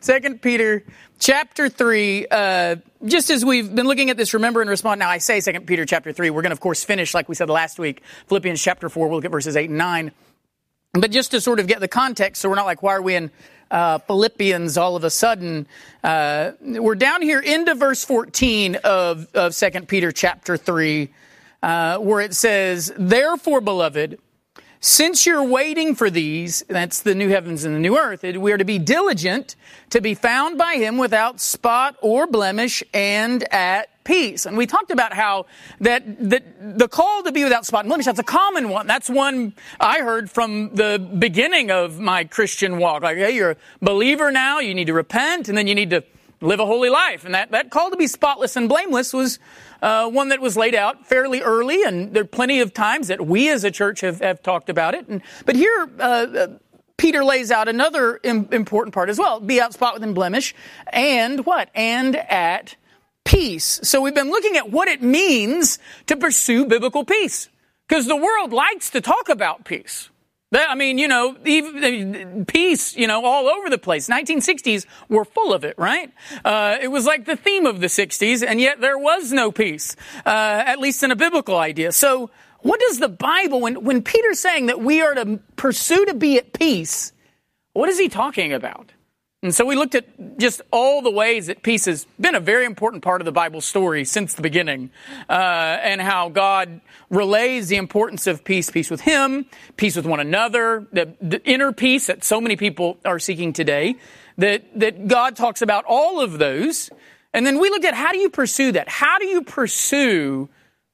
Second Peter chapter 3. Uh, just as we've been looking at this, remember and respond. Now, I say Second Peter chapter 3. We're going to, of course, finish, like we said last week, Philippians chapter 4. We'll look at verses 8 and 9. But just to sort of get the context, so we're not like, why are we in uh, Philippians all of a sudden? Uh, we're down here into verse 14 of, of 2 Peter chapter 3, uh, where it says, Therefore, beloved, since you're waiting for these, that's the new heavens and the new earth, we are to be diligent to be found by him without spot or blemish and at peace. And we talked about how that, that the call to be without spot and blemish, that's a common one. That's one I heard from the beginning of my Christian walk. Like, hey, you're a believer now, you need to repent, and then you need to live a holy life. And that, that call to be spotless and blameless was uh, one that was laid out fairly early, and there are plenty of times that we as a church have, have talked about it. And, but here, uh, uh Peter lays out another Im- important part as well. Be out spot within blemish, and what? And at peace. So we've been looking at what it means to pursue biblical peace. Because the world likes to talk about peace. That, I mean, you know, even, peace, you know, all over the place. 1960s were full of it, right? Uh, it was like the theme of the 60s, and yet there was no peace, uh, at least in a biblical idea. So, what does the Bible, when, when Peter's saying that we are to pursue to be at peace, what is he talking about? And so we looked at just all the ways that peace has been a very important part of the Bible story since the beginning, uh, and how God relays the importance of peace, peace with Him, peace with one another, the, the inner peace that so many people are seeking today. That that God talks about all of those, and then we looked at how do you pursue that? How do you pursue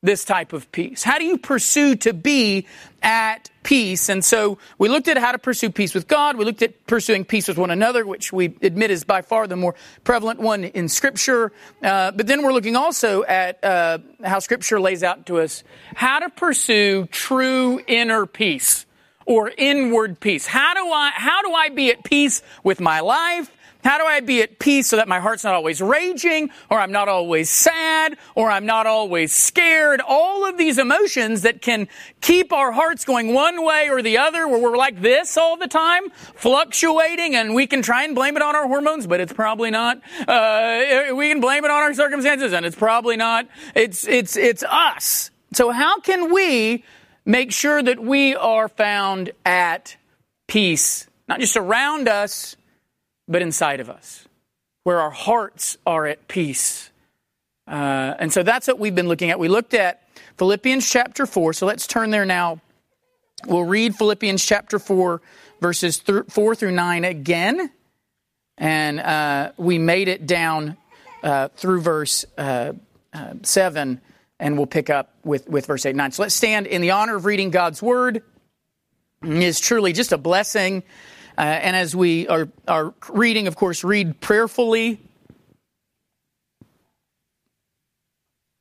this type of peace? How do you pursue to be at peace? And so we looked at how to pursue peace with God. We looked at pursuing peace with one another, which we admit is by far the more prevalent one in Scripture. Uh, but then we're looking also at uh, how Scripture lays out to us how to pursue true inner peace or inward peace. How do I, how do I be at peace with my life? How do I be at peace so that my heart's not always raging, or I'm not always sad, or I'm not always scared? All of these emotions that can keep our hearts going one way or the other, where we're like this all the time, fluctuating, and we can try and blame it on our hormones, but it's probably not. Uh, we can blame it on our circumstances, and it's probably not. It's, it's, it's us. So how can we make sure that we are found at peace? Not just around us, but inside of us, where our hearts are at peace. Uh, and so that's what we've been looking at. We looked at Philippians chapter 4. So let's turn there now. We'll read Philippians chapter 4, verses th- 4 through 9 again. And uh, we made it down uh, through verse uh, uh, 7, and we'll pick up with, with verse 8 and 9. So let's stand in the honor of reading God's word. It is truly just a blessing uh, and as we are, are reading, of course, read prayerfully.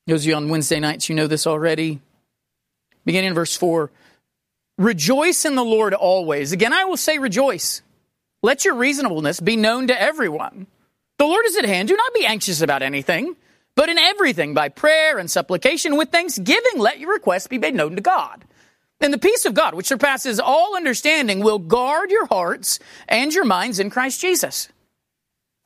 Those of you on Wednesday nights, you know this already. Beginning in verse 4 Rejoice in the Lord always. Again, I will say rejoice. Let your reasonableness be known to everyone. The Lord is at hand. Do not be anxious about anything, but in everything, by prayer and supplication with thanksgiving, let your requests be made known to God. And the peace of God, which surpasses all understanding, will guard your hearts and your minds in Christ Jesus.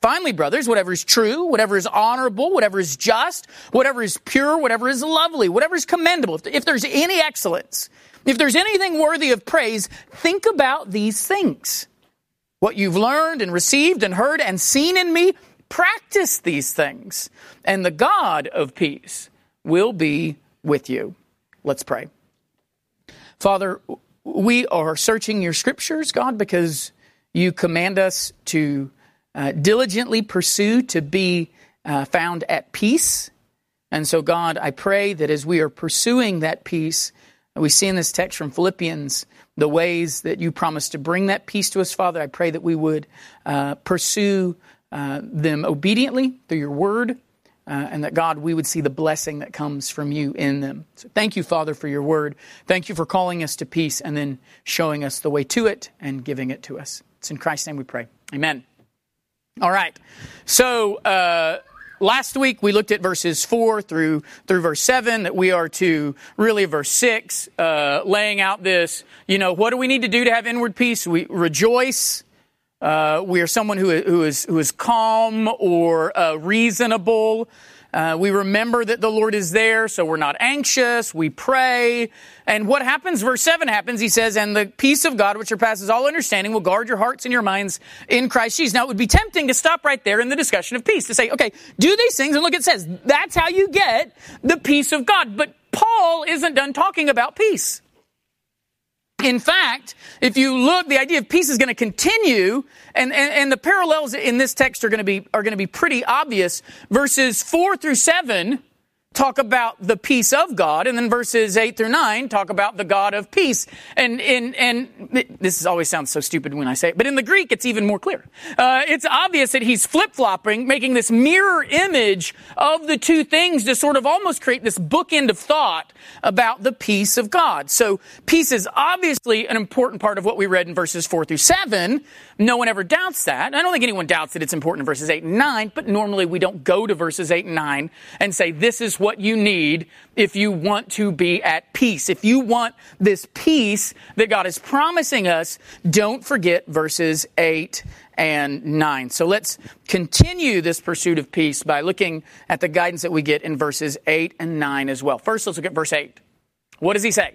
Finally, brothers, whatever is true, whatever is honorable, whatever is just, whatever is pure, whatever is lovely, whatever is commendable, if, there's any excellence, if there's anything worthy of praise, think about these things. What you've learned and received and heard and seen in me, practice these things, and the God of peace will be with you. Let's pray. Father, we are searching your scriptures, God, because you command us to uh, diligently pursue to be uh, found at peace. And so, God, I pray that as we are pursuing that peace, we see in this text from Philippians the ways that you promise to bring that peace to us, Father. I pray that we would uh, pursue uh, them obediently through your word, uh, and that God, we would see the blessing that comes from you in them. So thank you, Father, for your word. Thank you for calling us to peace and then showing us the way to it and giving it to us. It's in Christ's name we pray. Amen. All right. So, uh, last week we looked at verses 4 through through verse 7 that we are to really verse 6 uh, laying out this you know what do we need to do to have inward peace we rejoice Uh, we are someone who, who, is, who is calm or uh, reasonable. Uh, we remember that the Lord is there, so we're not anxious. We pray. And what happens? Verse 7 happens. He says, And the peace of God, which surpasses all understanding, will guard your hearts and your minds in Christ Jesus. Now, it would be tempting to stop right there in the discussion of peace, to say, okay, do these things. And look, it says, that's how you get the peace of God. But Paul isn't done talking about peace. In fact, if you look, the idea of peace is going to continue, and, and, and, the parallels in this text are going to be are going to be pretty obvious. Verses four through seven talk about the peace of God, and then verses 8 through 9 talk about the God of peace. And, and, and this always sounds so stupid when I say it, but in the Greek, it's even more clear. Uh, it's obvious that he's flip-flopping, making this mirror image of the two things to sort of almost create this bookend of thought about the peace of God. So peace is obviously an important part of what we read in verses 4 through 7. No one ever doubts that. I don't think anyone doubts that it's important in verses 8 and 9, but normally we don't go to verses 8 and 9 and say, this is what you need if you want to be at peace. If you want this peace that God is promising us, don't forget verses 8 and 9. So let's continue this pursuit of peace by looking at the guidance that we get in verses 8 and 9 as well. First, let's look at verse 8. What does he say?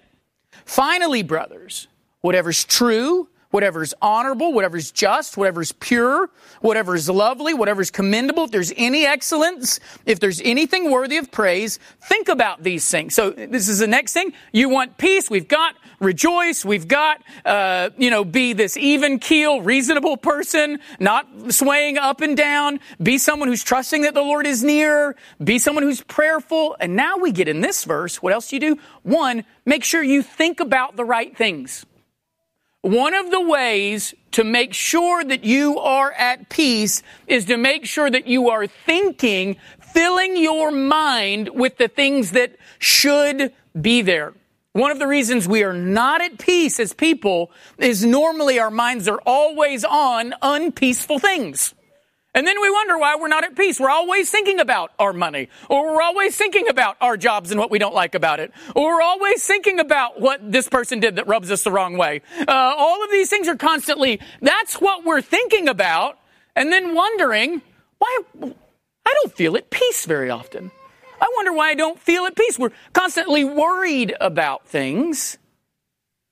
Finally, brothers, whatever's true, whatever's honorable, whatever's just, whatever's pure, whatever's lovely, whatever's commendable, if there's any excellence, if there's anything worthy of praise, think about these things. So this is the next thing. You want peace. We've got rejoice. We've got, uh, you know, be this even keel, reasonable person, not swaying up and down. Be someone who's trusting that the Lord is near. Be someone who's prayerful. And now we get in this verse. What else do you do? One, make sure you think about the right things. One of the ways to make sure that you are at peace is to make sure that you are thinking, filling your mind with the things that should be there. One of the reasons we are not at peace as people is normally our minds are always on unpeaceful things. And then we wonder why we're not at peace. We're always thinking about our money, or we're always thinking about our jobs and what we don't like about it, or we're always thinking about what this person did that rubs us the wrong way. Uh, all of these things are constantly, that's what we're thinking about, and then wondering, why, I don't feel at peace very often. I wonder why I don't feel at peace. We're constantly worried about things.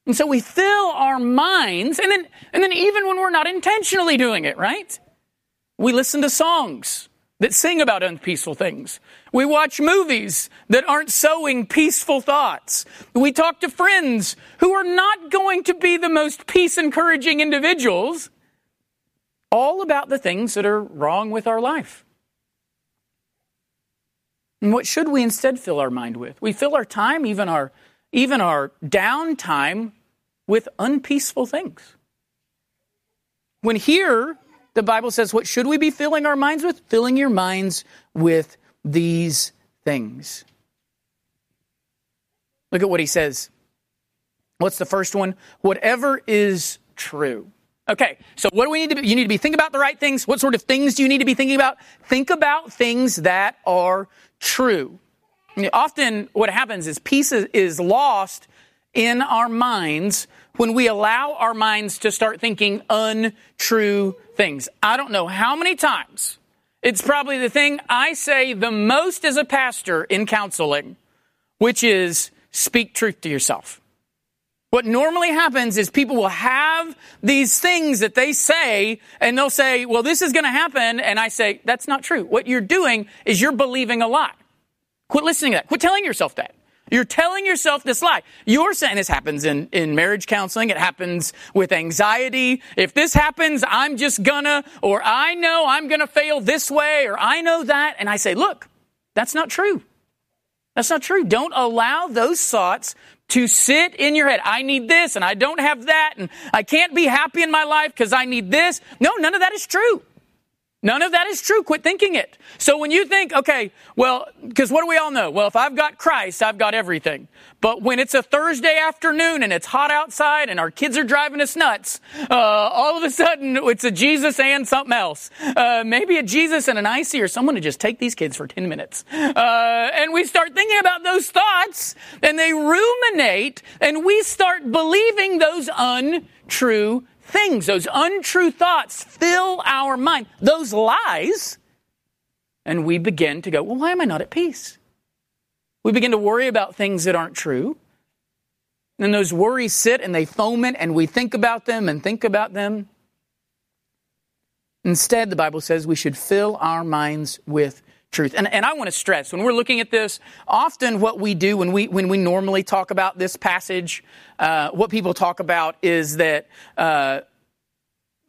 And so we fill our minds, and then, and then even when we're not intentionally doing it, right? We listen to songs that sing about unpeaceful things. We watch movies that aren't sowing peaceful thoughts. We talk to friends who are not going to be the most peace encouraging individuals, all about the things that are wrong with our life. And what should we instead fill our mind with? We fill our time, even our, even our downtime, with unpeaceful things. When here, the Bible says, what should we be filling our minds with? Filling your minds with these things. Look at what he says. What's the first one? Whatever is true. Okay, so what do we need to be? You need to be thinking about the right things. What sort of things do you need to be thinking about? Think about things that are true. often what happens is peace is lost in our minds when we allow our minds to start thinking untrue things. I don't know how many times. It's probably the thing I say the most as a pastor in counseling, which is speak truth to yourself. What normally happens is people will have these things that they say and they'll say, well, this is going to happen. And I say, that's not true. What you're doing is you're believing a lie. Quit listening to that. Quit telling yourself that. You're telling yourself this lie. You're saying this happens in, in marriage counseling. It happens with anxiety. If this happens, I'm just gonna, or I know I'm gonna fail this way, or I know that. And I say, look, that's not true. That's not true. Don't allow those thoughts to sit in your head. I need this and I don't have that and I can't be happy in my life because I need this. No, none of that is true. None of that is true. Quit thinking it. So when you think, okay, well, because what do we all know? Well, if I've got Christ, I've got everything. But when it's a Thursday afternoon and it's hot outside and our kids are driving us nuts, uh, all of a sudden it's a Jesus and something else. Uh, maybe a Jesus and an icy or someone to just take these kids for 10 minutes. Uh, and we start thinking about those thoughts and they ruminate and we start believing those untrue things, those untrue thoughts fill our mind, those lies, and we begin to go, well, why am I not at peace? We begin to worry about things that aren't true. And those worries sit and they foment, and we think about them and think about them. Instead, the Bible says we should fill our minds with truth. And, and I want to stress when we're looking at this, often what we do when we when we normally talk about this passage, uh, what people talk about is that. Uh,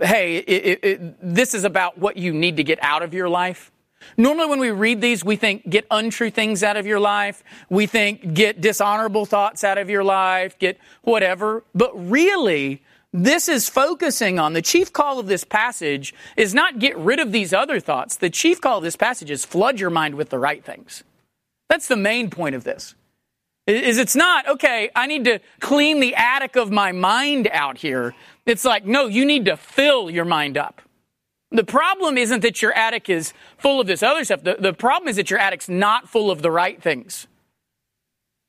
hey, it, it, this is about what you need to get out of your life. Normally, when we read these, we think get untrue things out of your life. We think get dishonorable thoughts out of your life, get whatever. But really, this is focusing on the chief call of this passage is not get rid of these other thoughts. The chief call of this passage is flood your mind with the right things. That's the main point of this. Is it's not, okay, I need to clean the attic of my mind out here. It's like, no, you need to fill your mind up. The problem isn't that your attic is full of this other stuff. The, the problem is that your attic's not full of the right things.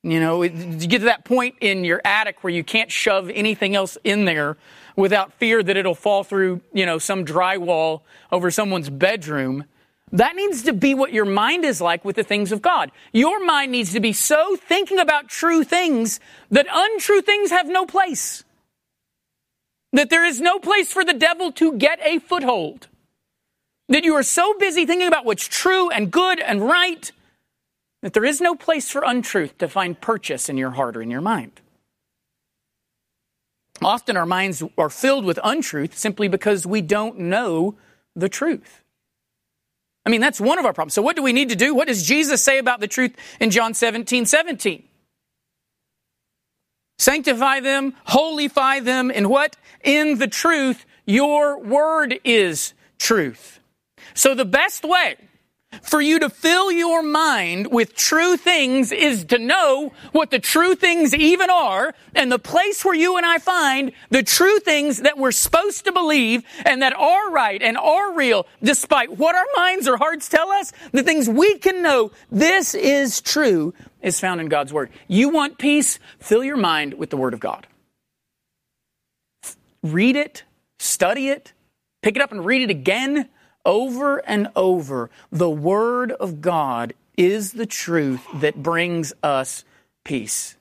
You know, you get to that point in your attic where you can't shove anything else in there without fear that it'll fall through, you know, some drywall over someone's bedroom. That needs to be what your mind is like with the things of God. Your mind needs to be so thinking about true things that untrue things have no place. That there is no place for the devil to get a foothold. That you are so busy thinking about what's true and good and right that there is no place for untruth to find purchase in your heart or in your mind. Often our minds are filled with untruth simply because we don't know the truth. I mean, that's one of our problems. So, what do we need to do? What does Jesus say about the truth in John 17 17? Sanctify them, holify them in what? In the truth. Your word is truth. So, the best way for you to fill your mind with true things is to know what the true things even are and the place where you and I find the true things that we're supposed to believe and that are right and are real despite what our minds or hearts tell us, the things we can know this is true is found in God's Word. You want peace? Fill your mind with the Word of God. Read it, study it, pick it up and read it again over and over, the Word of God is the truth that brings us peace.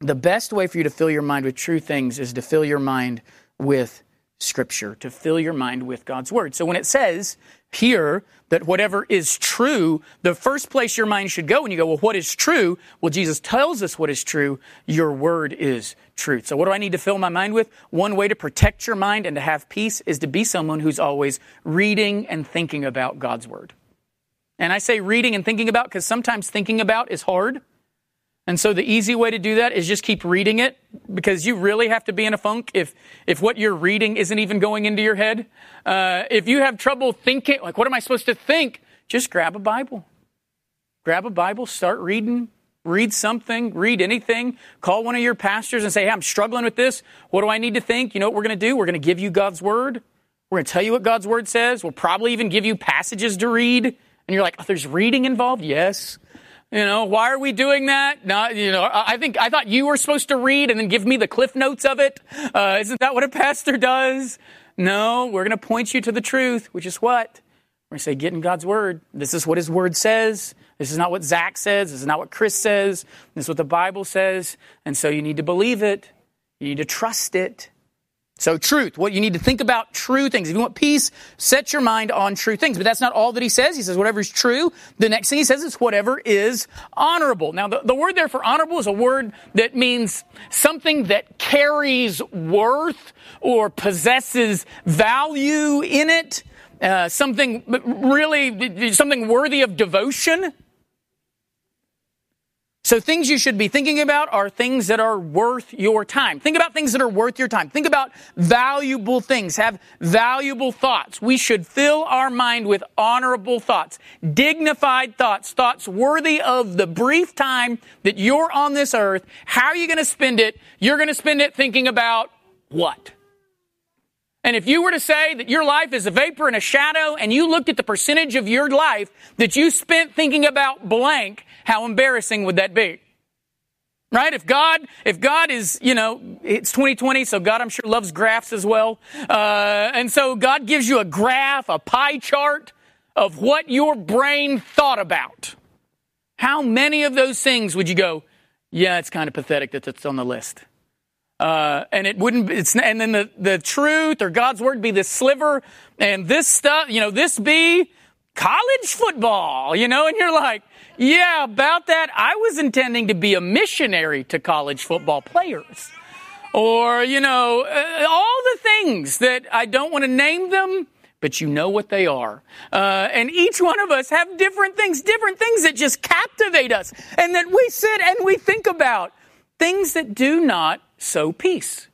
The best way for you to fill your mind with true things is to fill your mind with Scripture, to fill your mind with God's Word. So when it says here that whatever is true, the first place your mind should go when you go, well, what is true? Well, Jesus tells us what is true. Your Word is truth. So what do I need to fill my mind with? One way to protect your mind and to have peace is to be someone who's always reading and thinking about God's Word. And I say reading and thinking about because sometimes thinking about is hard. And so the easy way to do that is just keep reading it because you really have to be in a funk if, if what you're reading isn't even going into your head. Uh, if you have trouble thinking, like, what am I supposed to think? Just grab a Bible. Grab a Bible, start reading, read something, read anything, call one of your pastors and say, hey, I'm struggling with this. What do I need to think? You know what we're going to do? We're going to give you God's Word. We're going to tell you what God's Word says. We'll probably even give you passages to read. And you're like, oh, there's reading involved? Yes. You know, why are we doing that? Not, you know, I think, I thought you were supposed to read and then give me the cliff notes of it. Uh, isn't that what a pastor does? No, we're going to point you to the truth, which is what? We're going to say, get in God's word. This is what his word says. This is not what Zach says. This is not what Chris says. This is what the Bible says. And so you need to believe it. You need to trust it. So truth, what you need to think about true things. If you want peace, set your mind on true things. But that's not all that he says. He says whatever is true. The next thing he says is whatever is honorable. Now the, the word there for honorable is a word that means something that carries worth or possesses value in it. Uh, something really, something worthy of devotion. So things you should be thinking about are things that are worth your time. Think about things that are worth your time. Think about valuable things. Have valuable thoughts. We should fill our mind with honorable thoughts, dignified thoughts, thoughts worthy of the brief time that you're on this earth. How are you going to spend it? You're going to spend it thinking about what? And if you were to say that your life is a vapor and a shadow and you looked at the percentage of your life that you spent thinking about blank, how embarrassing would that be? right? If God, if God is, you know, it's 2020, so God, I'm sure, loves graphs as well. Uh, and so God gives you a graph, a pie chart of what your brain thought about. How many of those things would you go, yeah, it's kind of pathetic that it's on the list? Uh, and it wouldn't, it's, and then the, the truth or God's word be this sliver and this stuff, you know, this be college football, you know, and you're like, yeah, about that. I was intending to be a missionary to college football players. Or, you know, uh, all the things that I don't want to name them, but you know what they are. Uh, and each one of us have different things, different things that just captivate us and that we sit and we think about. Things that do not sow peace.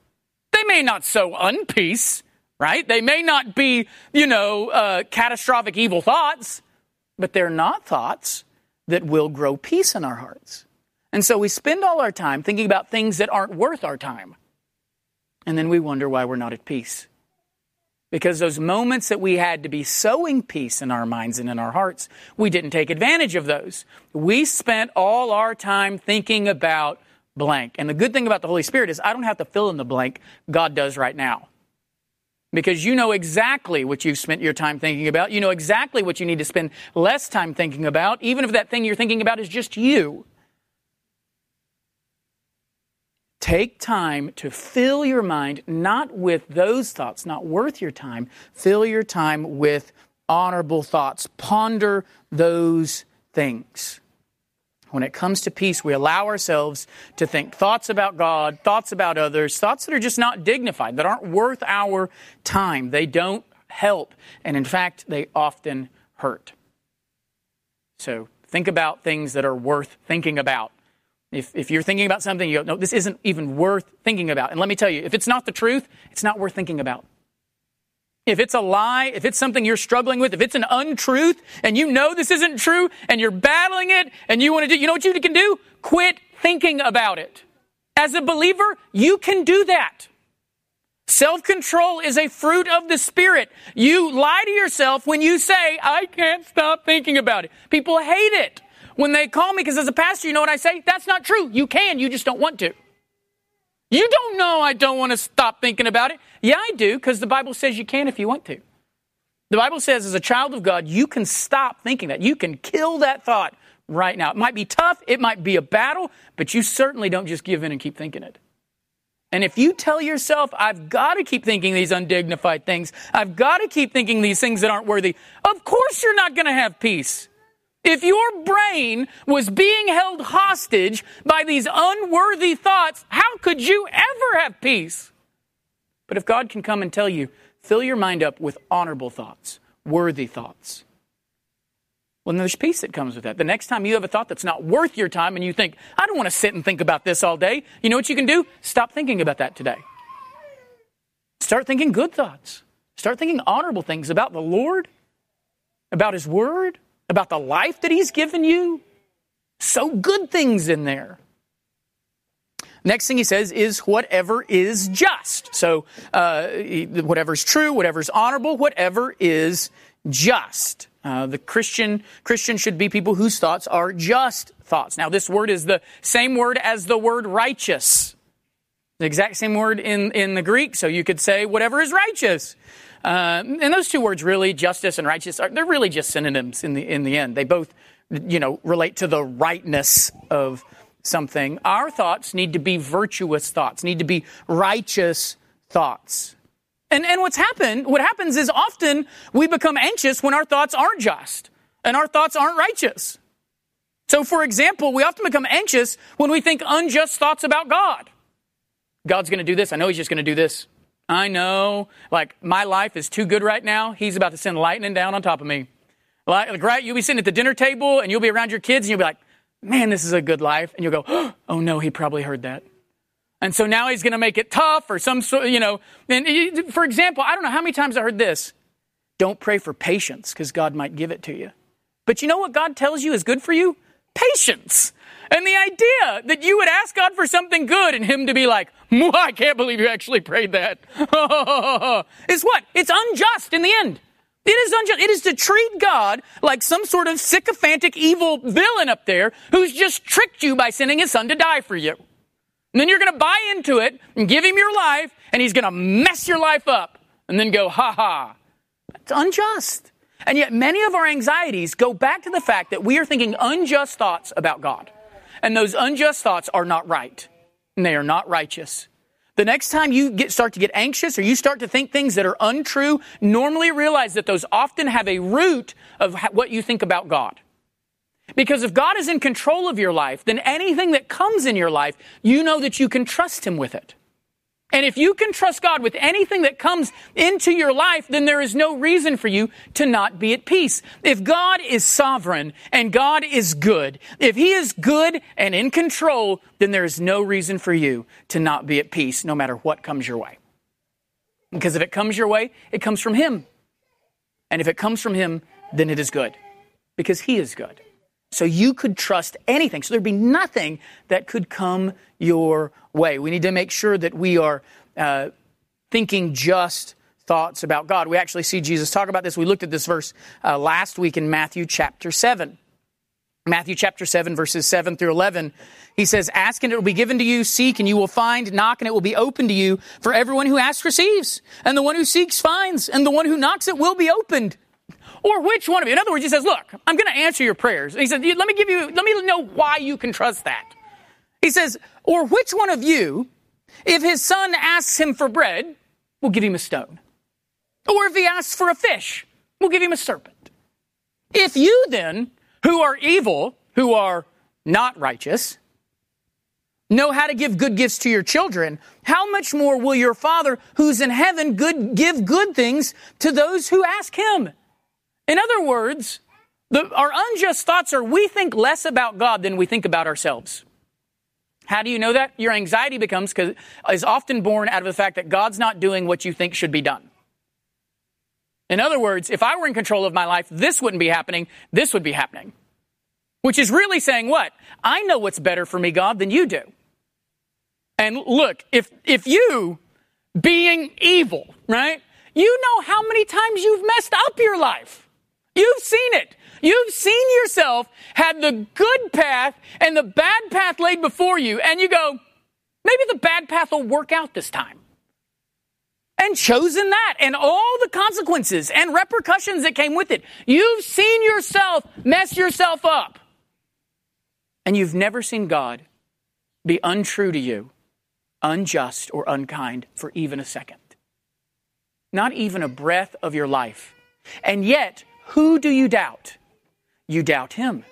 They may not sow unpeace, right? They may not be, you know, uh, catastrophic evil thoughts, but they're not thoughts that will grow peace in our hearts. And so we spend all our time thinking about things that aren't worth our time. And then we wonder why we're not at peace. Because those moments that we had to be sowing peace in our minds and in our hearts, we didn't take advantage of those. We spent all our time thinking about blank. And the good thing about the Holy Spirit is I don't have to fill in the blank, God does right now because you know exactly what you've spent your time thinking about. You know exactly what you need to spend less time thinking about, even if that thing you're thinking about is just you. Take time to fill your mind not with those thoughts, not worth your time. Fill your time with honorable thoughts. Ponder those things. When it comes to peace, we allow ourselves to think thoughts about God, thoughts about others, thoughts that are just not dignified, that aren't worth our time. They don't help. And in fact, they often hurt. So think about things that are worth thinking about. If, if you're thinking about something, you go, no, this isn't even worth thinking about. And let me tell you, if it's not the truth, it's not worth thinking about. If it's a lie, if it's something you're struggling with, if it's an untruth and you know this isn't true and you're battling it and you want to do, you know what you can do? Quit thinking about it. As a believer, you can do that. Self control is a fruit of the Spirit. You lie to yourself when you say, I can't stop thinking about it. People hate it when they call me because as a pastor, you know what I say? That's not true. You can, you just don't want to. You don't know I don't want to stop thinking about it. Yeah, I do, because the Bible says you can if you want to. The Bible says, as a child of God, you can stop thinking that. You can kill that thought right now. It might be tough, it might be a battle, but you certainly don't just give in and keep thinking it. And if you tell yourself, I've got to keep thinking these undignified things, I've got to keep thinking these things that aren't worthy, of course you're not going to have peace. If your brain was being held hostage by these unworthy thoughts, how could you ever have peace? But if God can come and tell you, fill your mind up with honorable thoughts, worthy thoughts, well, there's peace that comes with that. The next time you have a thought that's not worth your time and you think, I don't want to sit and think about this all day, you know what you can do? Stop thinking about that today. Start thinking good thoughts. Start thinking honorable things about the Lord, about His Word, about the life that He's given you. So good things in there. Next thing he says is whatever is just. So, uh, whatever's true, whatever's honorable, whatever is just. Uh, the Christian Christian should be people whose thoughts are just thoughts. Now, this word is the same word as the word righteous. The exact same word in, in the Greek, so you could say whatever is righteous. Uh, and those two words, really, justice and righteous, are, they're really just synonyms in the, in the end. They both, you know, relate to the rightness of something. Our thoughts need to be virtuous thoughts, need to be righteous thoughts. And, and what's happened, what happens is often we become anxious when our thoughts aren't just and our thoughts aren't righteous. So, for example, we often become anxious when we think unjust thoughts about God. God's going to do this. I know He's just going to do this. I know, like, my life is too good right now. He's about to send lightning down on top of me. Like, right? You'll be sitting at the dinner table and you'll be around your kids and you'll be like, man, this is a good life. And you'll go, oh no, he probably heard that. And so now he's going to make it tough or some sort, you know. And for example, I don't know how many times I heard this. Don't pray for patience because God might give it to you. But you know what God tells you is good for you? Patience. And the idea that you would ask God for something good and Him to be like, I can't believe you actually prayed that, is what? It's unjust in the end. It is unjust. It is to treat God like some sort of sycophantic evil villain up there who's just tricked you by sending his son to die for you. And then you're going to buy into it and give him your life, and he's going to mess your life up and then go, ha ha. It's unjust. And yet, many of our anxieties go back to the fact that we are thinking unjust thoughts about God. And those unjust thoughts are not right, and they are not righteous. The next time you get, start to get anxious or you start to think things that are untrue, normally realize that those often have a root of what you think about God. Because if God is in control of your life, then anything that comes in your life, you know that you can trust Him with it. And if you can trust God with anything that comes into your life, then there is no reason for you to not be at peace. If God is sovereign and God is good, if He is good and in control, then there is no reason for you to not be at peace no matter what comes your way. Because if it comes your way, it comes from Him. And if it comes from Him, then it is good. Because He is good. So you could trust anything. So there'd be nothing that could come your way. We need to make sure that we are uh, thinking just thoughts about God. We actually see Jesus talk about this. We looked at this verse uh, last week in Matthew chapter 7. Matthew chapter 7, verses 7 through 11. He says, Ask and it will be given to you, seek and you will find, knock and it will be open to you. For everyone who asks receives, and the one who seeks finds, and the one who knocks it will be opened. Or which one of you? In other words, he says, look, I'm going to answer your prayers. he said, let me give you, let me know why you can trust that. He says, or which one of you, if his son asks him for bread, will give him a stone? Or if he asks for a fish, will give him a serpent? If you then, who are evil, who are not righteous, know how to give good gifts to your children, how much more will your Father who's in heaven good, give good things to those who ask him? In other words, the, our unjust thoughts are we think less about God than we think about ourselves. How do you know that? Your anxiety becomes is often born out of the fact that God's not doing what you think should be done. In other words, if I were in control of my life, this wouldn't be happening, this would be happening. Which is really saying what? I know what's better for me, God, than you do. And look, if if you being evil, right? You know how many times you've messed up your life. You've seen it. You've seen yourself had the good path and the bad path laid before you, and you go, maybe the bad path will work out this time. And chosen that and all the consequences and repercussions that came with it. You've seen yourself mess yourself up. And you've never seen God be untrue to you, unjust, or unkind for even a second. Not even a breath of your life. And yet, who do you doubt? You doubt Him.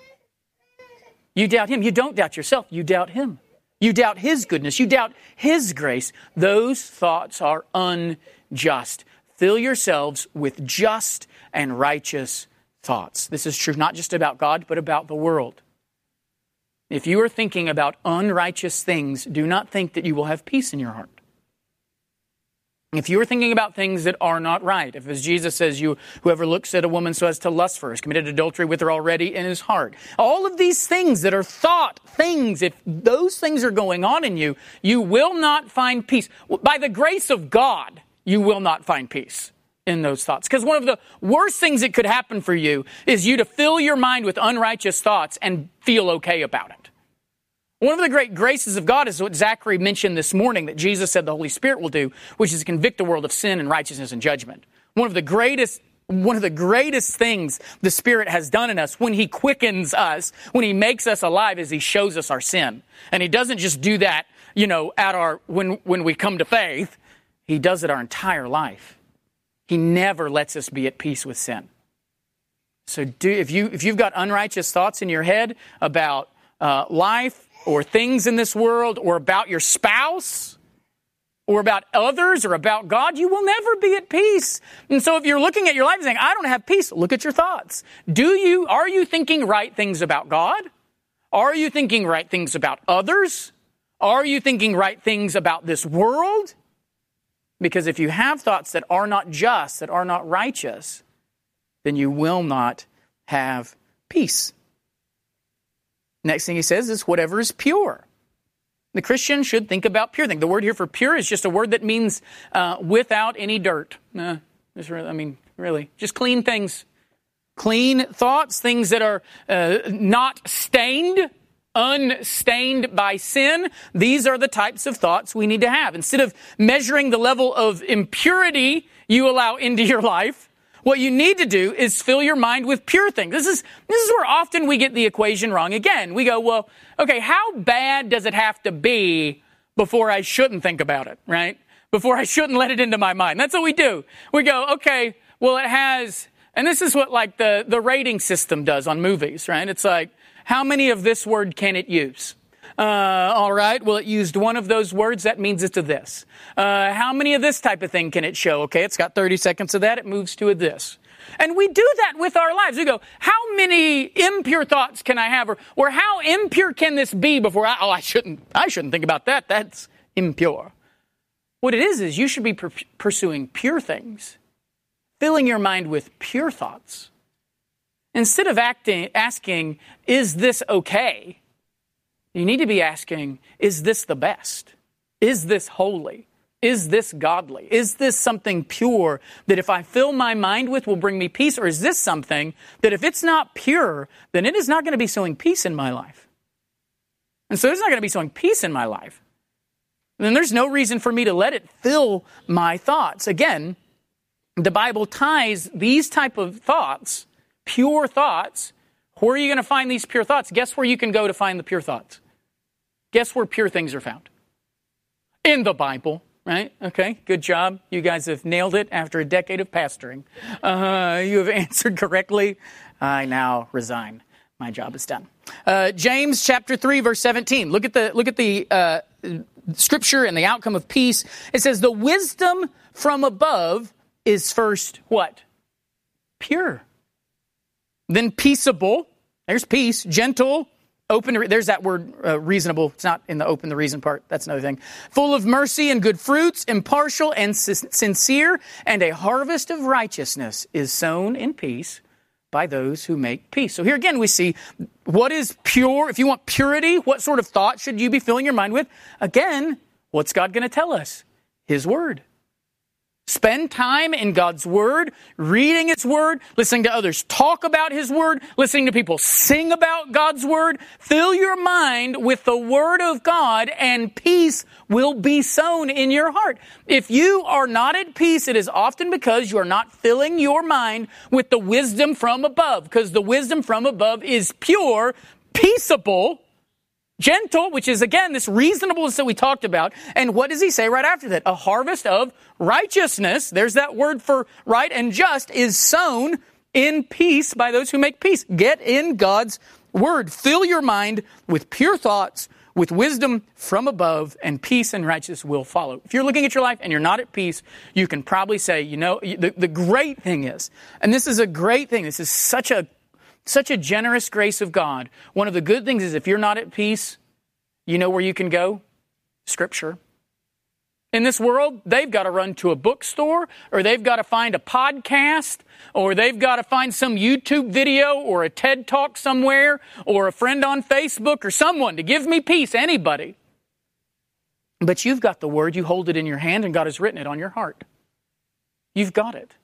You doubt Him. You don't doubt yourself. You doubt Him. You doubt His goodness. You doubt His grace. Those thoughts are unjust. Fill yourselves with just and righteous thoughts. This is true not just about God, but about the world. If you are thinking about unrighteous things, do not think that you will have peace in your heart. If you are thinking about things that are not right, if as Jesus says, you whoever looks at a woman so as to lust for her has committed adultery with her already in his heart. All of these things that are thought things, if those things are going on in you, you will not find peace. By the grace of God, you will not find peace in those thoughts. Because one of the worst things that could happen for you is you to fill your mind with unrighteous thoughts and feel okay about it. One of the great graces of God is what Zachary mentioned this morning that Jesus said the Holy Spirit will do, which is convict the world of sin and righteousness and judgment. One of the greatest one of the greatest things the Spirit has done in us when He quickens us, when He makes us alive, is He shows us our sin. And He doesn't just do that, you know, at our, when, when we come to faith. He does it our entire life. He never lets us be at peace with sin. So do, if you, if you've got unrighteous thoughts in your head about uh, life, or things in this world or about your spouse or about others or about God, you will never be at peace. And so if you're looking at your life and saying, I don't have peace, look at your thoughts. Do you, are you thinking right things about God? Are you thinking right things about others? Are you thinking right things about this world? Because if you have thoughts that are not just, that are not righteous, then you will not have peace. Next thing he says is whatever is pure. The Christian should think about pure things. The word here for pure is just a word that means uh, without any dirt. Uh, I mean, really, just clean things. Clean thoughts, things that are uh, not stained unstained by sin. These are the types of thoughts we need to have. Instead of measuring the level of impurity you allow into your life, what you need to do is fill your mind with pure things. This is, this is where often we get the equation wrong again. We go, well, okay, how bad does it have to be before I shouldn't think about it, right? Before I shouldn't let it into my mind. That's what we do. We go, okay, well, it has, and this is what like the, the rating system does on movies, right? It's like, how many of this word can it use? Uh, all right. Well, it used one of those words. That means it's a this. Uh, how many of this type of thing can it show? Okay, it's got 30 seconds of that. It moves to a this. And we do that with our lives. We go, how many impure thoughts can I have? Or, or how impure can this be before I, oh, I shouldn't, I shouldn't think about that. That's impure. What it is, is you should be per- pursuing pure things, filling your mind with pure thoughts. Instead of acting, asking, is this okay? You need to be asking, is this the best? Is this holy? Is this godly? Is this something pure that if I fill my mind with will bring me peace? Or is this something that if it's not pure, then it is not going to be sowing peace in my life? And so it's not going to be sowing peace in my life. Then there's no reason for me to let it fill my thoughts. Again, the Bible ties these type of thoughts, pure thoughts. Where are you going to find these pure thoughts? Guess where you can go to find the pure thoughts? Guess where pure things are found? In the Bible right? Okay, good job. You guys have nailed it after a decade of pastoring. Uh, you have answered correctly. I now resign. My job is done. Uh, James chapter 3 verse 17. Look at the, look at the, uh, scripture and the outcome of peace. It says, the wisdom from above is first what? Pure. Then peaceable. There's peace. Gentle, Open, there's that word uh, reasonable. It's not in the open the reason part. That's another thing. Full of mercy and good fruits, impartial and sincere, and a harvest of righteousness is sown in peace by those who make peace. So here again we see what is pure. If you want purity, what sort of thought should you be filling your mind with? Again, what's God going to tell us? His word. Spend time in God's Word, reading His Word, listening to others talk about His Word, listening to people sing about God's Word. Fill your mind with the Word of God and peace will be sown in your heart. If you are not at peace, it is often because you are not filling your mind with the wisdom from above, because the wisdom from above is pure, peaceable, gentle, which is again this reasonableness that we talked about. And what does he say right after that? A harvest of righteousness. There's that word for right and just is sown in peace by those who make peace. Get in God's word. Fill your mind with pure thoughts, with wisdom from above, and peace and righteousness will follow. If you're looking at your life and you're not at peace, you can probably say, you know, the, the great thing is, and this is a great thing, this is such a such a generous grace of God. One of the good things is if you're not at peace, you know where you can go? Scripture. In this world, they've got to run to a bookstore, or they've got to find a podcast, or they've got to find some YouTube video, or a TED talk somewhere, or a friend on Facebook, or someone to give me peace, anybody. But you've got the word, you hold it in your hand, and God has written it on your heart. You've got it.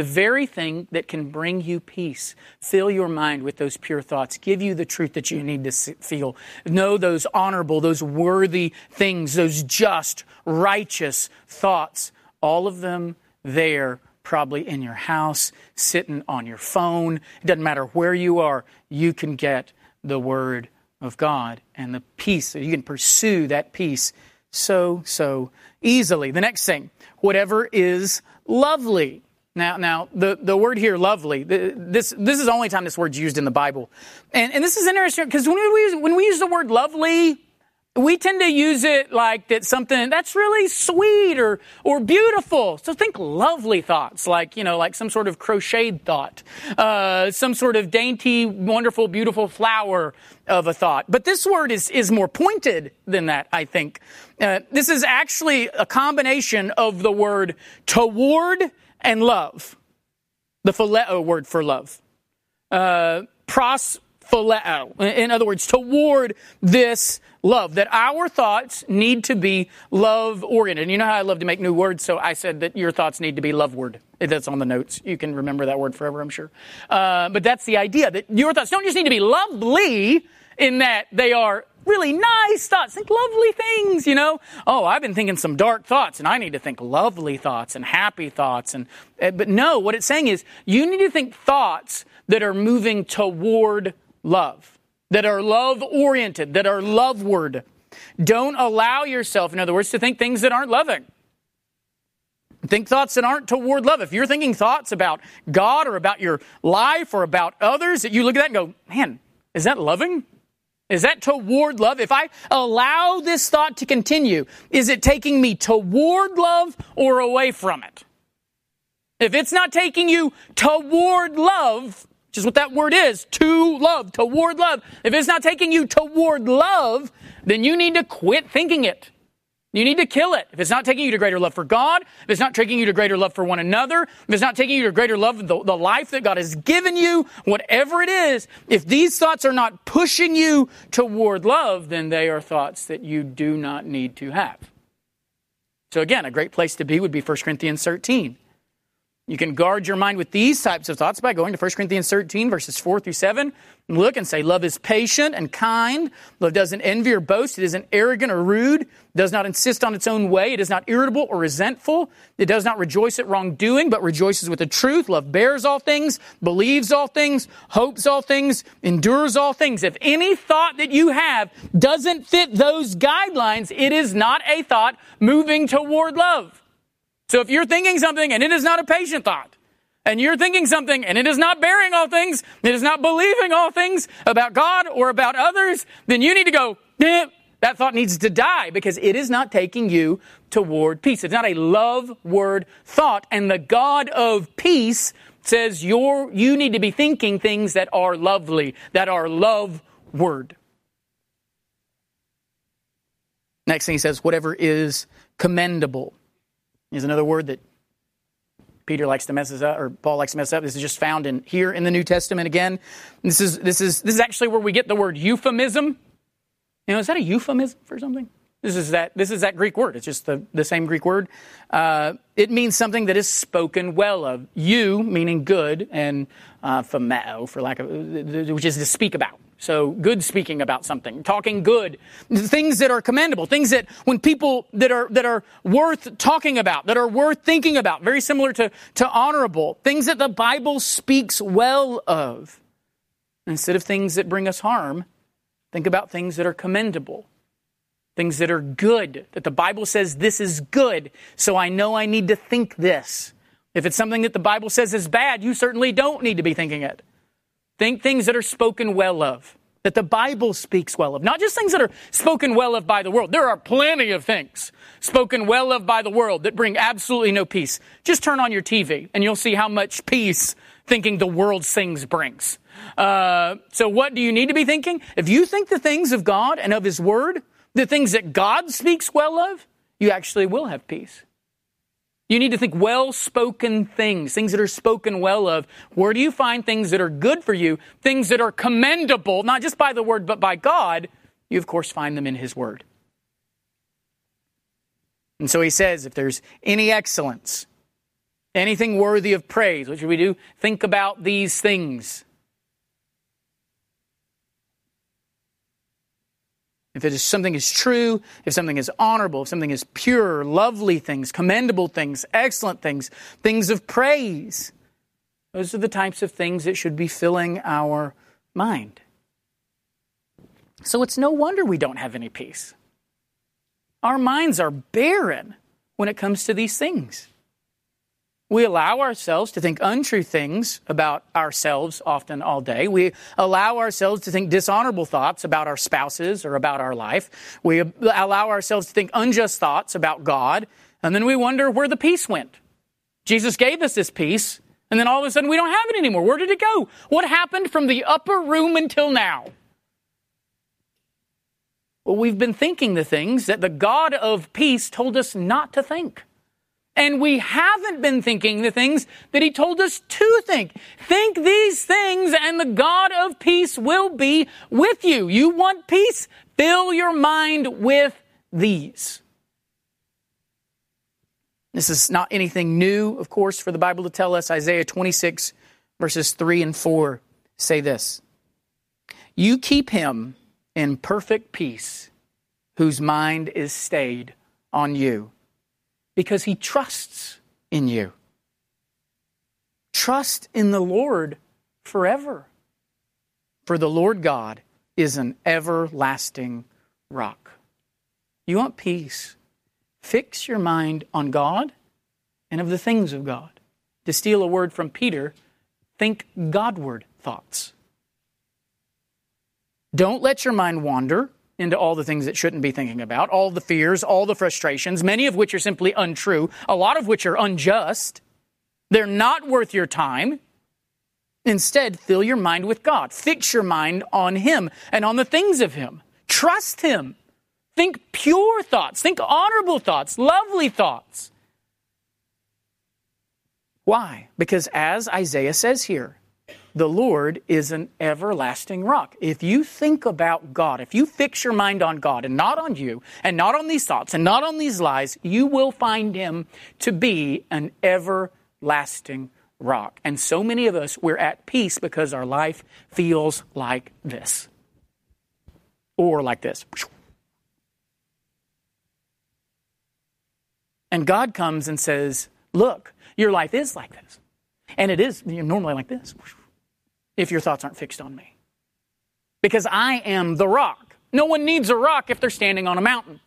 The very thing that can bring you peace. Fill your mind with those pure thoughts. Give you the truth that you need to feel. Know those honorable, those worthy things, those just, righteous thoughts. All of them there, probably in your house, sitting on your phone. It doesn't matter where you are, you can get the Word of God and the peace. You can pursue that peace so, so easily. The next thing, whatever is lovely. Now, now the, the word here, lovely, this, this is the only time this word's used in the Bible. And, and this is interesting because when we, use, when we use the word lovely, we tend to use it like that something that's really sweet or, or beautiful. So think lovely thoughts, like, you know, like some sort of crocheted thought, uh, some sort of dainty, wonderful, beautiful flower of a thought. But this word is, is more pointed than that, I think. Uh, this is actually a combination of the word toward and love. The phileo word for love. Uh, pros phileo. In other words, toward this love. That our thoughts need to be love oriented. You know how I love to make new words, so I said that your thoughts need to be loveward. That's on the notes. You can remember that word forever, I'm sure. Uh, but that's the idea that your thoughts don't just need to be lovely in that they are really nice thoughts. Think lovely things, you know. Oh, I've been thinking some dark thoughts and I need to think lovely thoughts and happy thoughts. And, eh, but no, what it's saying is you need to think thoughts that are moving toward love, that are love oriented, that are loveward. Don't allow yourself, in other words, to think things that aren't loving. Think thoughts that aren't toward love. If you're thinking thoughts about God or about your life or about others, that you look at that and go, man, is that loving? Is that toward love? If I allow this thought to continue, is it taking me toward love or away from it? If it's not taking you toward love, which is what that word is, to love, toward love, if it's not taking you toward love, then you need to quit thinking it. You need to kill it. If it's not taking you to greater love for God, if it's not taking you to greater love for one another, if it's not taking you to greater love of the, the life that God has given you, whatever it is, if these thoughts are not pushing you toward love, then they are thoughts that you do not need to have. So again, a great place to be would be 1 Corinthians 13. You can guard your mind with these types of thoughts by going to 1 Corinthians 13, verses 4 through 7. Look and say, Love is patient and kind. Love doesn't envy or boast. It isn't arrogant or rude. It does not insist on its own way. It is not irritable or resentful. It does not rejoice at wrongdoing, but rejoices with the truth. Love bears all things, believes all things, hopes all things, endures all things. If any thought that you have doesn't fit those guidelines, it is not a thought moving toward love. So if you're thinking something and it is not a patient thought, and you're thinking something and it is not bearing all things, it is not believing all things about God or about others, then you need to go, eh, that thought needs to die because it is not taking you toward peace. It's not a love word thought. And the God of peace says you're, you need to be thinking things that are lovely, that are love word. Next thing he says, whatever is commendable is another word that Peter likes to mess us up, or Paul likes to mess up. This is just found in here in the New Testament again. This is this is this is actually where we get the word euphemism. You know, is that a euphemism for something? This is that this is that Greek word. It's just the, the same Greek word. Uh, it means something that is spoken well of. Eu meaning good, and uh, phemeo for lack of which is to speak about. So good speaking about something, talking good, things that are commendable, things that when people that are, that are worth talking about, that are worth thinking about, very similar to, to honorable, things that the Bible speaks well of. Instead of things that bring us harm, think about things that are commendable, things that are good, that the Bible says this is good, so I know I need to think this. If it's something that the Bible says is bad, you certainly don't need to be thinking it. Think things that are spoken well of, that the Bible speaks well of, not just things that are spoken well of by the world. There are plenty of things spoken well of by the world that bring absolutely no peace. Just turn on your TV and you'll see how much peace thinking the world sings brings. Uh, so what do you need to be thinking? If you think the things of God and of His Word, the things that God speaks well of, you actually will have peace. You need to think well spoken things, things that are spoken well of. Where do you find things that are good for you, things that are commendable, not just by the word, but by God? You, of course, find them in His word. And so he says, if there's any excellence, anything worthy of praise, what should we do? Think about these things. If it is something is true, if something is honorable, if something is pure, lovely things, commendable things, excellent things, things of praise, those are the types of things that should be filling our mind. So it's no wonder we don't have any peace. Our minds are barren when it comes to these things. We allow ourselves to think untrue things about ourselves often all day. We allow ourselves to think dishonorable thoughts about our spouses or about our life. We allow ourselves to think unjust thoughts about God. And then we wonder where the peace went. Jesus gave us this peace, and then all of a sudden we don't have it anymore. Where did it go? What happened from the upper room until now? Well, we've been thinking the things that the God of peace told us not to think. And we haven't been thinking the things that he told us to think. Think these things and the God of peace will be with you. You want peace? Fill your mind with these. This is not anything new, of course, for the Bible to tell us. Isaiah 26, verses 3 and 4 say this You keep him in perfect peace, whose mind is stayed on you, because he trusts in you. Trust in the Lord forever. For the Lord God is an everlasting rock. You want peace? Fix your mind on God and of the things of God. To steal a word from Peter, think Godward thoughts. Don't let your mind wander into all the things it shouldn't be thinking about, all the fears, all the frustrations, many of which are simply untrue, a lot of which are unjust. They're not worth your time. Instead, fill your mind with God. Fix your mind on Him and on the things of Him. Trust Him. Think pure thoughts. Think honorable thoughts, lovely thoughts. Why? Because as Isaiah says here, the Lord is an everlasting rock. If you think about God, if you fix your mind on God and not on you, and not on these thoughts, and not on these lies, you will find Him to be an everlasting rock. And so many of us, we're at peace because our life feels like this. Or like this. And God comes and says, Look, your life is like this. And it is normally like this if your thoughts aren't fixed on me. Because I am the rock. No one needs a rock if they're standing on a mountain.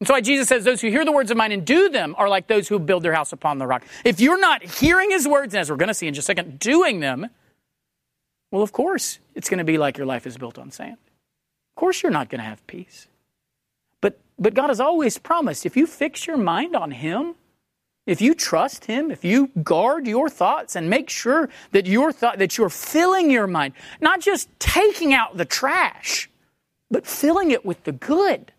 And so why Jesus says, Those who hear the words of mine and do them are like those who build their house upon the rock. If you're not hearing his words, and as we're going to see in just a second, doing them, well, of course, it's going to be like your life is built on sand. Of course, you're not going to have peace. But, but God has always promised if you fix your mind on him, if you trust him, if you guard your thoughts and make sure that your thought that you're filling your mind, not just taking out the trash, but filling it with the good.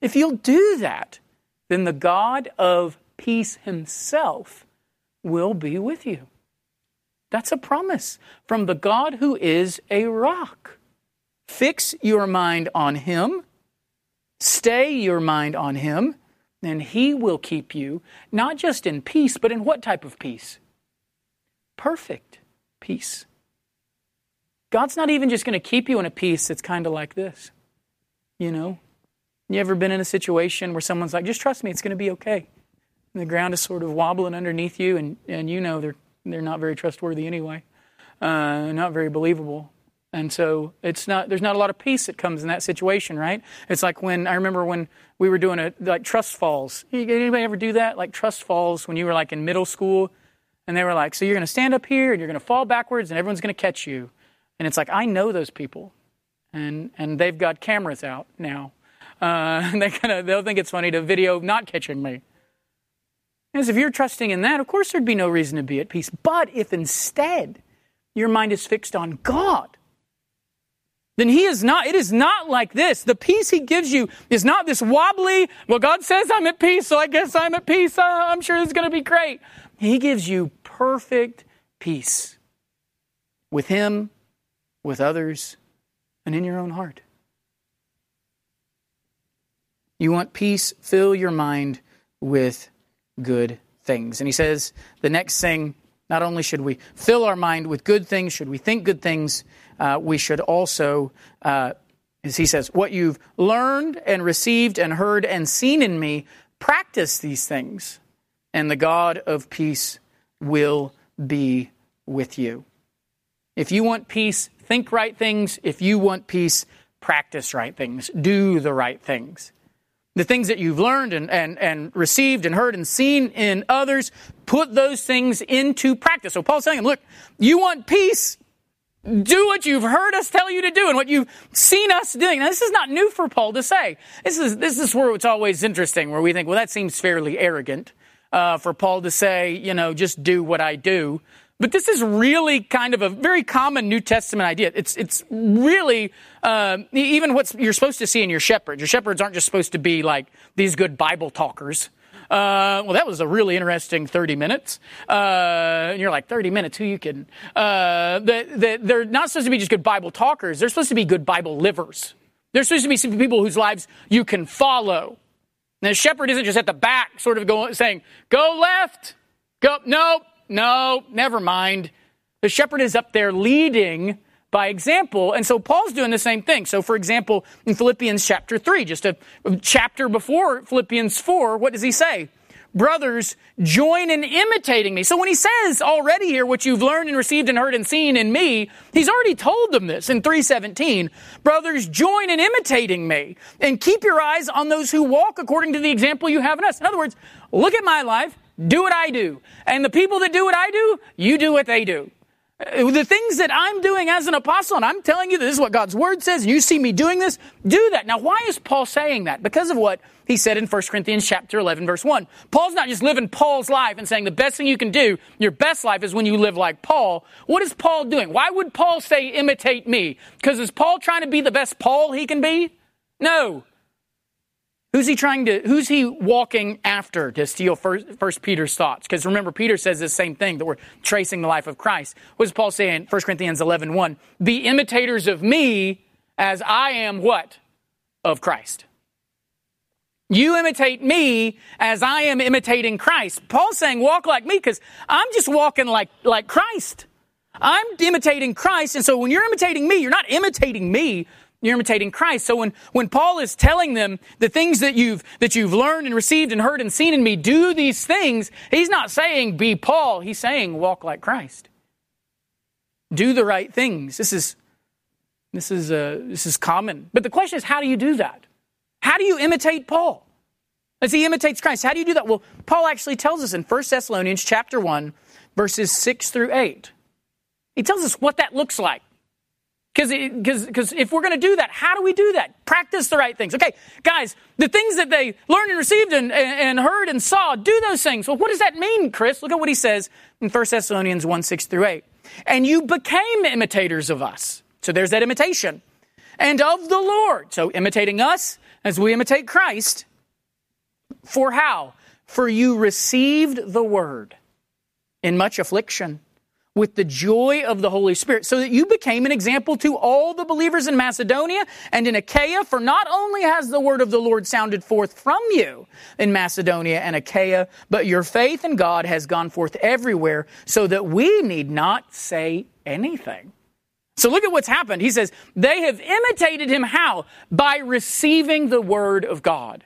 If you'll do that, then the God of peace himself will be with you. That's a promise from the God who is a rock. Fix your mind on him. Stay your mind on him and He will keep you not just in peace, but in what type of peace? Perfect peace. God's not even just going to keep you in a peace that's kind of like this. You know? You ever been in a situation where someone's like, just trust me, it's going to be okay? And the ground is sort of wobbling underneath you, and, and you know they're, they're not very trustworthy anyway, uh, not very believable. And so it's not there's not a lot of peace that comes in that situation, right? It's like when I remember when we were doing a like trust falls. Anybody ever do that? Like trust falls when you were like in middle school and they were like, so you're going to stand up here and you're going to fall backwards and everyone's going to catch you. And it's like I know those people. And and they've got cameras out now. Uh, they kind of they'll think it's funny to video not catching me. As if you're trusting in that, of course there'd be no reason to be at peace. But if instead your mind is fixed on God, then he is not, it is not like this. The peace he gives you is not this wobbly, well, God says I'm at peace, so I guess I'm at peace. Uh, I'm sure it's going to be great. He gives you perfect peace with him, with others, and in your own heart. You want peace? Fill your mind with good things. And he says the next thing, not only should we fill our mind with good things, should we think good things, uh, we should also, uh, as he says, what you've learned and received and heard and seen in me, practice these things, and the God of peace will be with you. If you want peace, think right things. If you want peace, practice right things. Do the right things. The things that you've learned and, and, and received and heard and seen in others, put those things into practice. So Paul's saying, look, you want peace, do what you've heard us tell you to do and what you've seen us doing. Now, this is not new for Paul to say. This is, this is where it's always interesting, where we think, well, that seems fairly arrogant uh, for Paul to say, you know, just do what I do. But this is really kind of a very common New Testament idea. It's, it's really uh, even what you're supposed to see in your shepherds. Your shepherds aren't just supposed to be like these good Bible talkers. Uh, well, that was a really interesting 30 minutes. Uh, and you're like, 30 minutes? Who you kidding? Uh, the, the, they're not supposed to be just good Bible talkers. They're supposed to be good Bible livers. They're supposed to be some people whose lives you can follow. And the shepherd isn't just at the back, sort of going, saying, go left, go, no, no, never mind. The shepherd is up there leading by example. And so Paul's doing the same thing. So, for example, in Philippians chapter 3, just a chapter before Philippians 4, what does he say? Brothers, join in imitating me. So when he says already here what you've learned and received and heard and seen in me, he's already told them this in 317. Brothers, join in imitating me and keep your eyes on those who walk according to the example you have in us. In other words, look at my life, do what I do. And the people that do what I do, you do what they do. Uh, the things that I'm doing as an apostle, and I'm telling you this is what God's word says, you see me doing this, do that. Now, why is Paul saying that? Because of what he said in 1 Corinthians chapter 11, verse 1. Paul's not just living Paul's life and saying the best thing you can do, your best life is when you live like Paul. What is Paul doing? Why would Paul say, imitate me? Because is Paul trying to be the best Paul he can be? No. Who's he trying to, who's he walking after to steal first, first Peter's thoughts? Because remember, Peter says the same thing that we're tracing the life of Christ. What is Paul saying? 1 Corinthians 11, 1. Be imitators of me as I am what? Of Christ. You imitate me as I am imitating Christ. Paul's saying walk like me because I'm just walking like, like Christ. I'm imitating Christ. And so when you're imitating me, you're not imitating me, you're imitating Christ. So when, when Paul is telling them the things that you've, that you've learned and received and heard and seen in me, do these things, he's not saying be Paul. He's saying walk like Christ. Do the right things. This is, this is, uh, this is common. But the question is, how do you do that? How do you imitate Paul? As he imitates Christ, how do you do that? Well, Paul actually tells us in 1 Thessalonians chapter 1, verses 6 through 8. He tells us what that looks like. Because if we're going to do that, how do we do that? Practice the right things. Okay, guys, the things that they learned and received and, and heard and saw, do those things. Well, what does that mean, Chris? Look at what he says in 1 Thessalonians 1 6 through 8. And you became imitators of us. So there's that imitation. And of the Lord. So imitating us as we imitate Christ. For how? For you received the word in much affliction with the joy of the Holy Spirit, so that you became an example to all the believers in Macedonia and in Achaia. For not only has the word of the Lord sounded forth from you in Macedonia and Achaia, but your faith in God has gone forth everywhere, so that we need not say anything. So look at what's happened. He says, they have imitated him how? By receiving the word of God,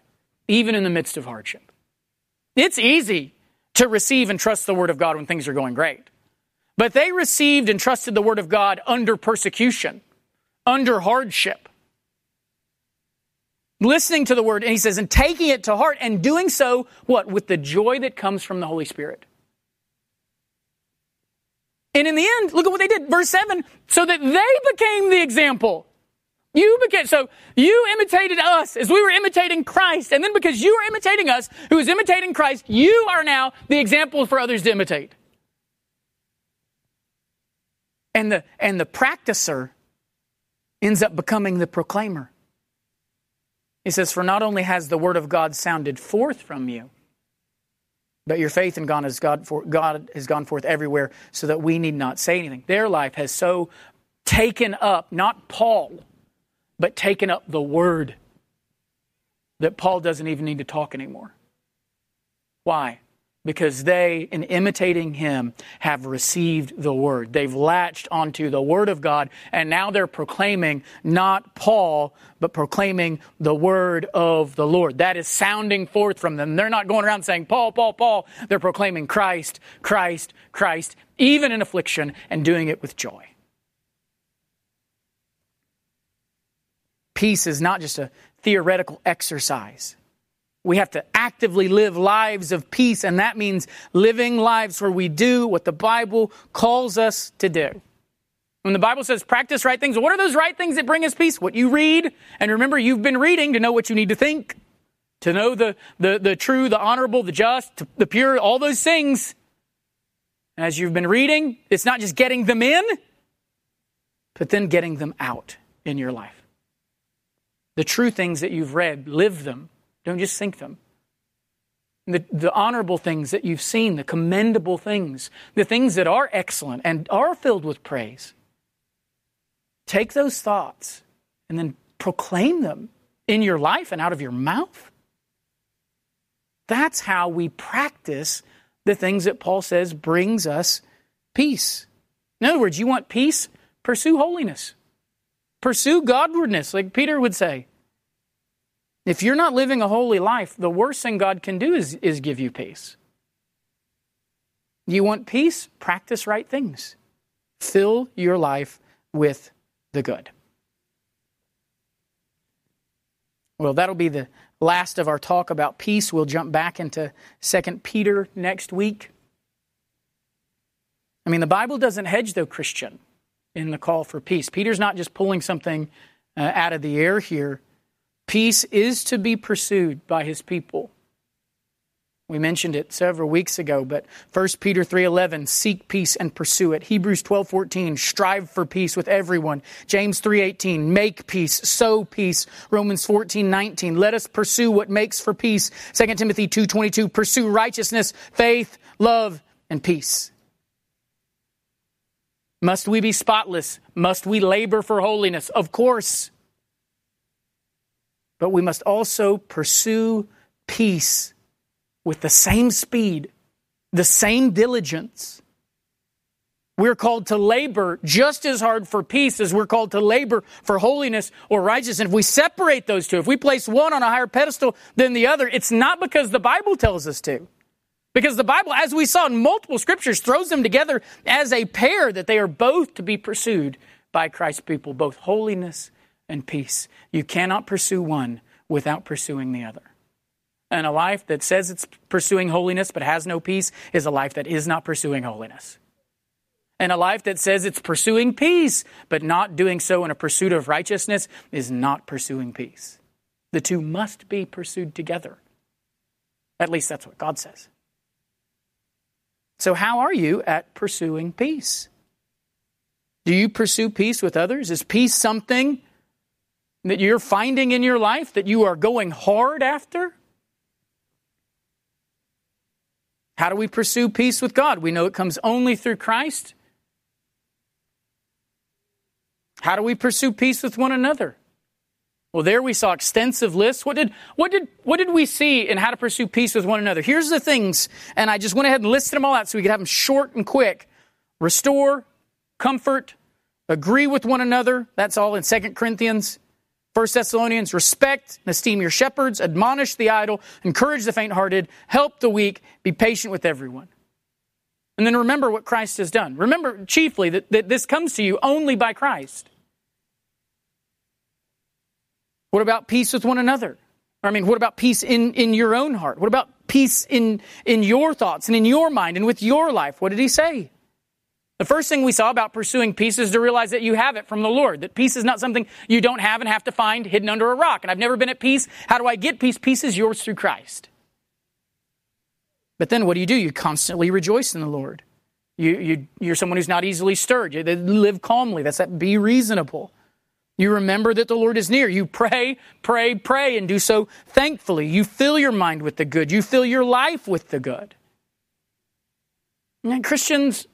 even in the midst of hardship. It's easy to receive and trust the word of God when things are going great. But they received and trusted the word of God under persecution, under hardship. Listening to the word, and he says, and taking it to heart and doing so, what? With the joy that comes from the Holy Spirit. And in the end, look at what they did. Verse 7 so that they became the example. You became, so you imitated us as we were imitating Christ. And then because you are imitating us, who is imitating Christ, you are now the example for others to imitate. And the, and the practicer ends up becoming the proclaimer. He says, For not only has the word of God sounded forth from you, but your faith in God has, God, for, God has gone forth everywhere so that we need not say anything. Their life has so taken up, not Paul, but taken up the word that Paul doesn't even need to talk anymore. Why? Because they, in imitating him, have received the word. They've latched onto the word of God, and now they're proclaiming not Paul, but proclaiming the word of the Lord. That is sounding forth from them. They're not going around saying, Paul, Paul, Paul. They're proclaiming Christ, Christ, Christ, even in affliction, and doing it with joy. Peace is not just a theoretical exercise. We have to actively live lives of peace, and that means living lives where we do what the Bible calls us to do. When the Bible says practice right things, what are those right things that bring us peace? What you read, and remember, you've been reading to know what you need to think, to know the, the, the true, the honorable, the just, the pure, all those things. As you've been reading, it's not just getting them in, but then getting them out in your life. The true things that you've read, live them don't just think them. The, the honorable things that you've seen, the commendable things, the things that are excellent and are filled with praise. Take those thoughts and then proclaim them in your life and out of your mouth. That's how we practice the things that Paul says brings us peace. In other words, you want peace? pursue holiness. Pursue godwardness, like Peter would say. If you're not living a holy life, the worst thing God can do is, is give you peace. You want peace? Practice right things. Fill your life with the good. Well, that'll be the last of our talk about peace. We'll jump back into 2 Peter next week. I mean, the Bible doesn't hedge, though, Christian, in the call for peace. Peter's not just pulling something uh, out of the air here. Peace is to be pursued by his people. We mentioned it several weeks ago, but 1 Peter 3:11, seek peace and pursue it. Hebrews 12:14, strive for peace with everyone. James 3:18, make peace, sow peace. Romans 14:19, let us pursue what makes for peace. 2 Timothy 2:22, pursue righteousness, faith, love, and peace. Must we be spotless? Must we labor for holiness? Of course. But we must also pursue peace with the same speed, the same diligence. We're called to labor just as hard for peace as we're called to labor for holiness or righteousness. If we separate those two, if we place one on a higher pedestal than the other, it's not because the Bible tells us to. Because the Bible, as we saw in multiple scriptures, throws them together as a pair that they are both to be pursued by Christ's people, both holiness and peace. You cannot pursue one without pursuing the other. And a life that says it's pursuing holiness but has no peace is a life that is not pursuing holiness. And a life that says it's pursuing peace but not doing so in a pursuit of righteousness is not pursuing peace. The two must be pursued together. At least that's what God says. So, how are you at pursuing peace? Do you pursue peace with others? Is peace something that you're finding in your life that you are going hard after? How do we pursue peace with God? We know it comes only through Christ. How do we pursue peace with one another? Well, there we saw extensive lists. What did, what did, what did we see in how to pursue peace with one another? Here's the things, and I just went ahead and listed them all out so we could have them short and quick. Restore, comfort, agree with one another. That's all in 2 Corinthians. 1 Thessalonians, respect and esteem your shepherds, admonish the idle, encourage the faint hearted, help the weak, be patient with everyone. And then remember what Christ has done. Remember chiefly that, that this comes to you only by Christ. What about peace with one another? I mean, what about peace in, in your own heart? What about peace in, in your thoughts and in your mind and with your life? What did he say? The first thing we saw about pursuing peace is to realize that you have it from the Lord, that peace is not something you don't have and have to find hidden under a rock. And I've never been at peace. How do I get peace? Peace is yours through Christ. But then what do you do? You constantly rejoice in the Lord. You, you, you're someone who's not easily stirred. You live calmly. That's that be reasonable. You remember that the Lord is near. You pray, pray, pray, and do so thankfully. You fill your mind with the good. You fill your life with the good. And Christians,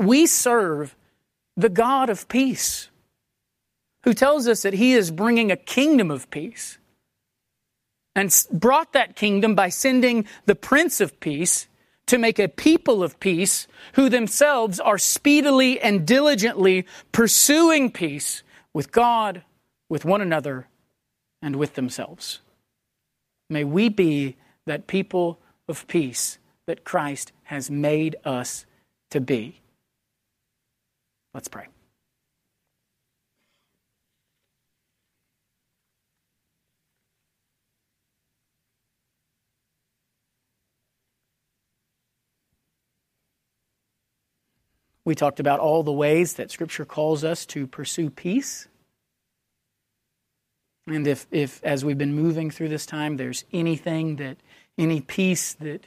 we serve the God of peace, who tells us that He is bringing a kingdom of peace and brought that kingdom by sending the Prince of Peace to make a people of peace who themselves are speedily and diligently pursuing peace with God, with one another, and with themselves. May we be that people of peace that Christ has made us to be. Let's pray. We talked about all the ways that Scripture calls us to pursue peace. And if, if, as we've been moving through this time, there's anything that, any peace that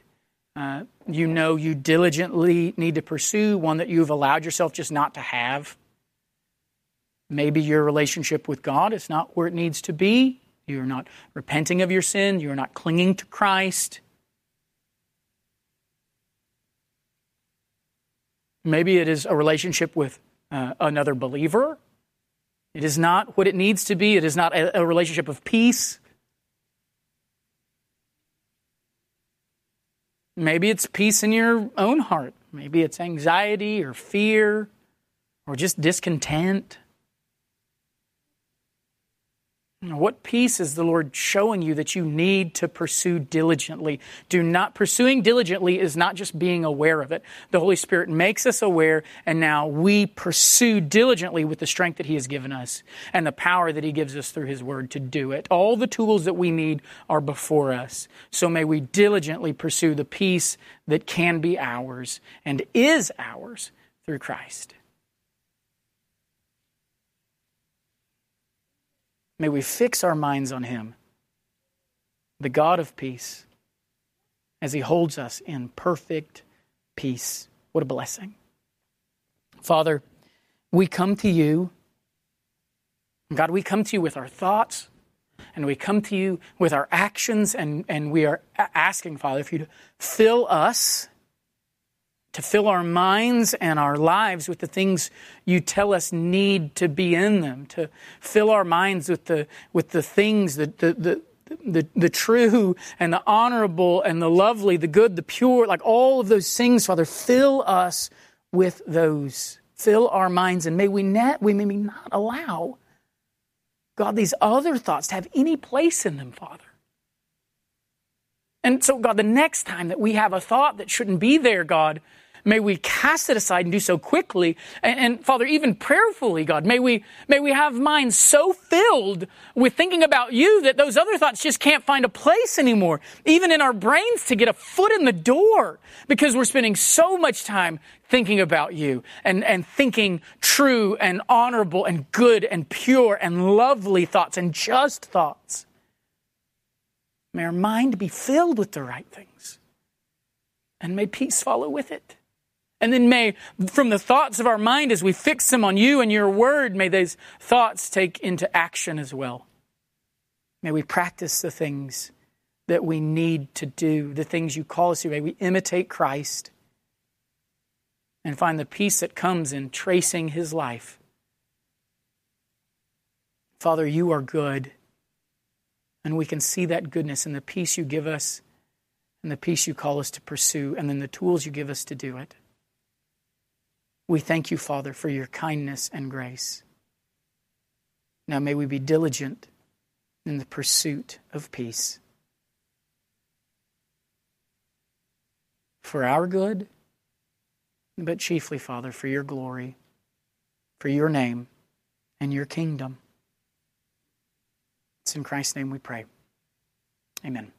uh, you know you diligently need to pursue, one that you've allowed yourself just not to have. Maybe your relationship with God is not where it needs to be. You're not repenting of your sin. You're not clinging to Christ. Maybe it is a relationship with uh, another believer. It is not what it needs to be. It is not a, a relationship of peace. Maybe it's peace in your own heart. Maybe it's anxiety or fear. or just discontent? What peace is the Lord showing you that you need to pursue diligently? Do not, pursuing diligently is not just being aware of it. The Holy Spirit makes us aware, and now we pursue diligently with the strength that He has given us and the power that He gives us through His Word to do it. All the tools that we need are before us. So may we diligently pursue the peace that can be ours and is ours through Christ. May we fix our minds on Him, the God of peace, as He holds us in perfect peace. What a blessing. Father, we come to you. God, we come to you with our thoughts and we come to you with our actions, and, and we are asking, Father, for you to fill us to fill our minds and our lives with the things you tell us need to be in them, to fill our minds with the, with the things, the, the, the, the, the true and the honorable and the lovely, the good, the pure, like all of those things, Father, fill us with those. Fill our minds, and may we not, we may not allow, God, these other thoughts to have any place in them, Father. And so, God, the next time that we have a thought that shouldn't be there, God, May we cast it aside and do so quickly. And, and, Father, even prayerfully, God, may we, may we have minds so filled with thinking about you that those other thoughts just can't find a place anymore, even in our brains to get a foot in the door because we're spending so much time thinking about you and, and thinking true and honorable and good and pure and lovely thoughts and just thoughts. May our mind be filled with the right things. And may peace follow with it. And then may, from the thoughts of our mind, as we fix them on you and your word, may those thoughts take into action as well. May we practice the things that we need to do, the things you call us to. May we imitate Christ and find the peace that comes in tracing his life. Father, you are good, and we can see that goodness in the peace you give us and the peace you call us to pursue, and then the tools you give us to do it. We thank you, Father, for your kindness and grace. Now may we be diligent in the pursuit of peace. For our good, but chiefly, Father, for your glory, for your name, and your kingdom. It's in Christ's name we pray. Amen.